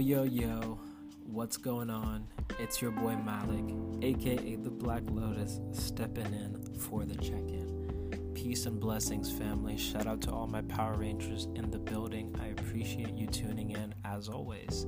yo, yo, what's going on? It's your boy Malik, aka the Black Lotus, stepping in for the check in. Peace and blessings, family. Shout out to all my Power Rangers in the building. I appreciate you tuning in as always.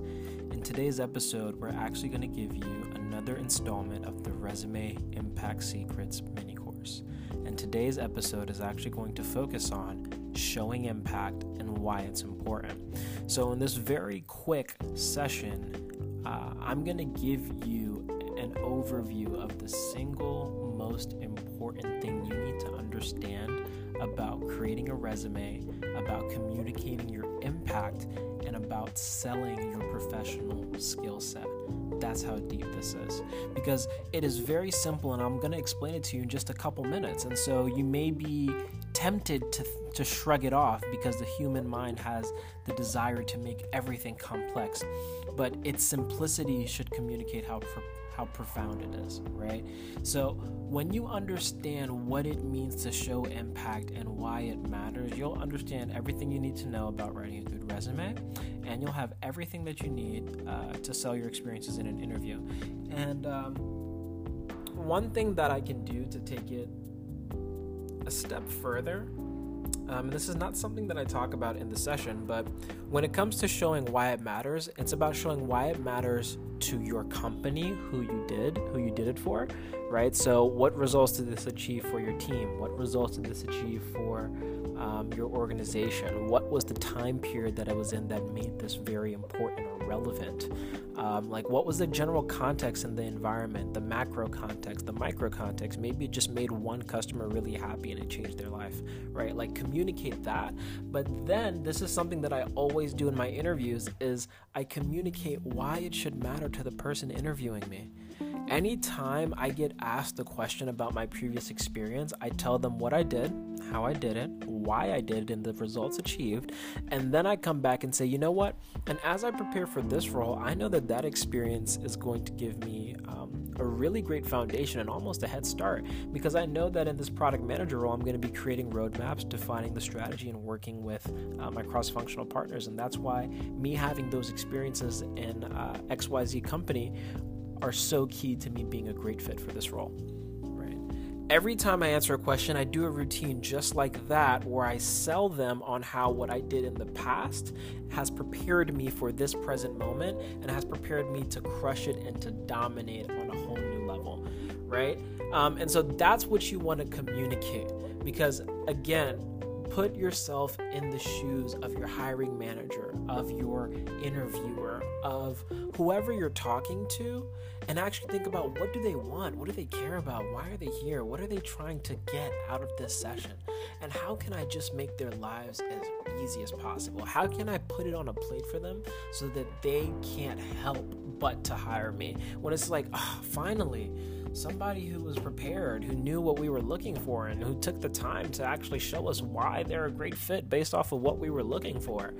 In today's episode, we're actually going to give you another installment of the Resume Impact Secrets mini course. And today's episode is actually going to focus on showing impact and why it's important. So, in this very quick session, uh, I'm going to give you an overview of the single most important thing you need to understand about creating a resume, about communicating your impact, and about selling your professional skill set. That's how deep this is. Because it is very simple, and I'm going to explain it to you in just a couple minutes. And so you may be tempted to, to shrug it off because the human mind has the desire to make everything complex. But its simplicity should communicate how. Pro- how profound it is, right? So, when you understand what it means to show impact and why it matters, you'll understand everything you need to know about writing a good resume, and you'll have everything that you need uh, to sell your experiences in an interview. And um, one thing that I can do to take it a step further um, this is not something that I talk about in the session, but when it comes to showing why it matters, it's about showing why it matters to your company, who you did, who you did it for, right? So, what results did this achieve for your team? What results did this achieve for um, your organization? What was the time period that I was in that made this very important or relevant? Um, like, what was the general context in the environment, the macro context, the micro context? Maybe it just made one customer really happy and it changed their life, right? Like, communicate that. But then, this is something that I always do in my interviews: is I communicate why it should matter to the person interviewing me. Anytime I get asked a question about my previous experience, I tell them what I did, how I did it, why I did it, and the results achieved. And then I come back and say, you know what? And as I prepare for this role, I know that that experience is going to give me um, a really great foundation and almost a head start because I know that in this product manager role, I'm going to be creating roadmaps, defining the strategy, and working with uh, my cross functional partners. And that's why me having those experiences in uh, XYZ company are so key to me being a great fit for this role. Every time I answer a question, I do a routine just like that where I sell them on how what I did in the past has prepared me for this present moment and has prepared me to crush it and to dominate on a whole new level. Right. Um, and so that's what you want to communicate because, again, put yourself in the shoes of your hiring manager, of your interviewer, of whoever you're talking to, and actually think about what do they want? What do they care about? Why are they here? What are they trying to get out of this session? And how can I just make their lives as easy as possible? How can I put it on a plate for them so that they can't help but to hire me? When it's like, oh, finally, somebody who was prepared, who knew what we were looking for, and who took the time to actually show us why they're a great fit based off of what we were looking for.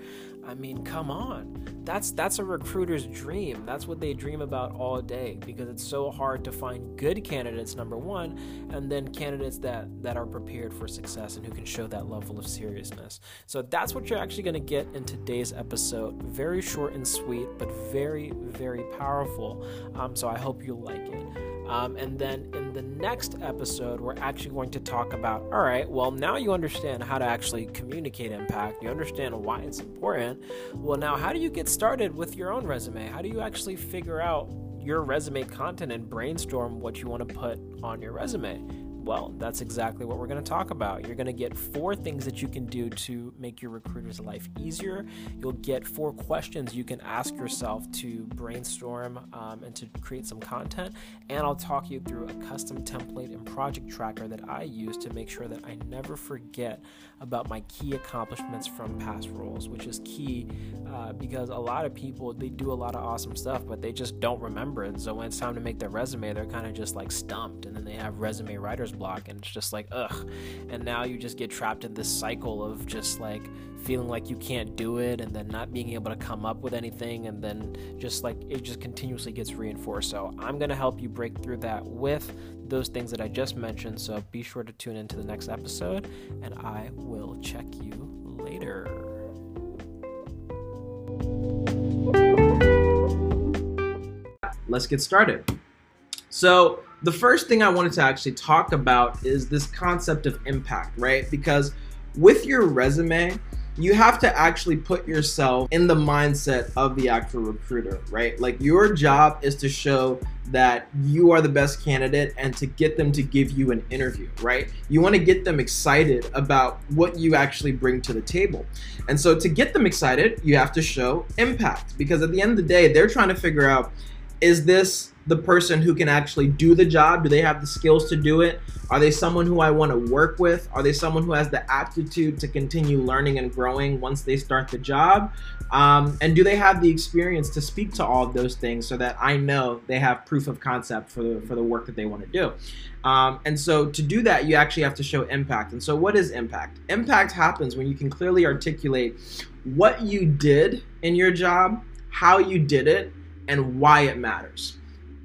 I mean, come on. That's that's a recruiter's dream. That's what they dream about all day because it's so hard to find good candidates number 1 and then candidates that that are prepared for success and who can show that level of seriousness. So that's what you're actually going to get in today's episode. Very short and sweet, but very very powerful. Um, so I hope you like it. Um, and then in the next episode, we're actually going to talk about all right, well, now you understand how to actually communicate impact, you understand why it's important. Well, now, how do you get started with your own resume? How do you actually figure out your resume content and brainstorm what you want to put on your resume? Well, that's exactly what we're going to talk about. You're going to get four things that you can do to make your recruiter's life easier. You'll get four questions you can ask yourself to brainstorm um, and to create some content. And I'll talk you through a custom template and project tracker that I use to make sure that I never forget about my key accomplishments from past roles, which is key uh, because a lot of people they do a lot of awesome stuff, but they just don't remember it. So when it's time to make their resume, they're kind of just like stumped, and then they have resume writer's block and it's just like ugh. And now you just get trapped in this cycle of just like feeling like you can't do it and then not being able to come up with anything and then just like it just continuously gets reinforced. So i'm going to help you break through that with those things that i just mentioned. So be sure to tune into the next episode and i will check you later. Let's get started. So, the first thing I wanted to actually talk about is this concept of impact, right? Because with your resume, you have to actually put yourself in the mindset of the actual recruiter, right? Like your job is to show that you are the best candidate and to get them to give you an interview, right? You want to get them excited about what you actually bring to the table. And so to get them excited, you have to show impact because at the end of the day, they're trying to figure out is this the person who can actually do the job? Do they have the skills to do it? Are they someone who I want to work with? Are they someone who has the aptitude to continue learning and growing once they start the job? Um, and do they have the experience to speak to all of those things so that I know they have proof of concept for the, for the work that they want to do? Um, and so to do that, you actually have to show impact. And so, what is impact? Impact happens when you can clearly articulate what you did in your job, how you did it, and why it matters.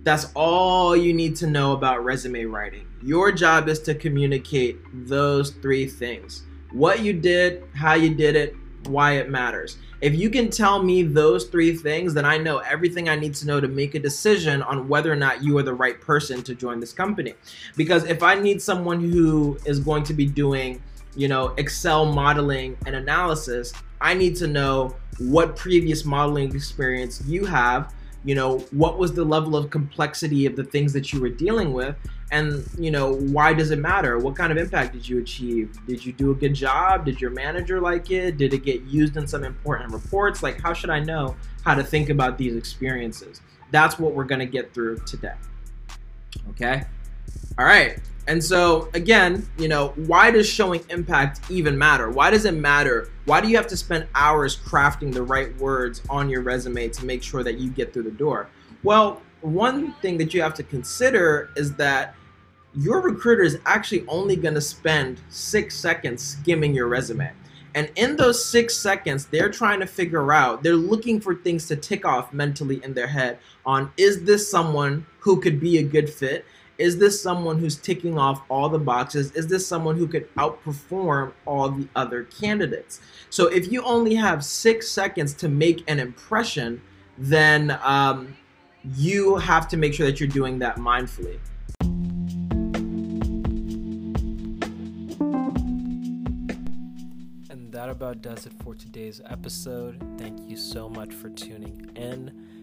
That's all you need to know about resume writing. Your job is to communicate those three things what you did, how you did it, why it matters. If you can tell me those three things, then I know everything I need to know to make a decision on whether or not you are the right person to join this company. Because if I need someone who is going to be doing, you know, Excel modeling and analysis, I need to know what previous modeling experience you have you know what was the level of complexity of the things that you were dealing with? And you know why does it matter? What kind of impact did you achieve? Did you do a good job? Did your manager like it? Did it get used in some important reports? Like how should i know how to think about these experiences? That's what we're going to get through today. Okay? All right and so, again, you know, why does showing impact even matter? Why does it matter? Why do you have to spend hours crafting the right words on your resume to make sure that you get through the door? Well, one thing that you have to consider is that your recruiter is actually only going to spend six seconds skimming your resume. And in those six seconds, they're trying to figure out, they're looking for things to tick off mentally in their head on is this someone who could be a good fit? Is this someone who's ticking off all the boxes? Is this someone who could outperform all the other candidates? So if you only have six seconds to make an impression, then um, you have to make sure that you're doing that mindfully. And that about does it for today's episode. Thank you so much for tuning in.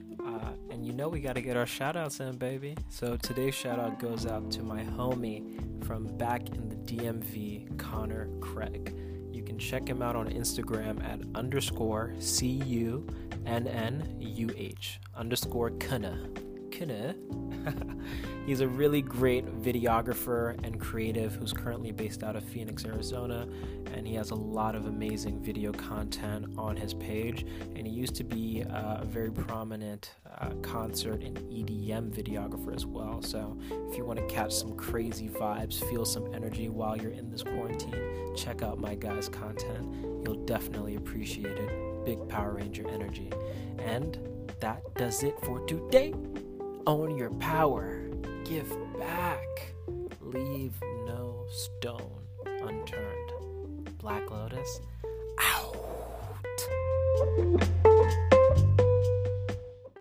And you know we got to get our shout outs in, baby. So today's shout out goes out to my homie from back in the DMV, Connor Craig. You can check him out on Instagram at underscore C U N N U H underscore Kunna. Kunna. He's a really great videographer and creative who's currently based out of Phoenix, Arizona, and he has a lot of amazing video content on his page. And he used to be uh, a very prominent uh, concert and EDM videographer as well. So if you want to catch some crazy vibes, feel some energy while you're in this quarantine, check out my guy's content. You'll definitely appreciate it. Big Power Ranger energy. And that does it for today. Own your power. Give back. Leave no stone unturned. Black Lotus out.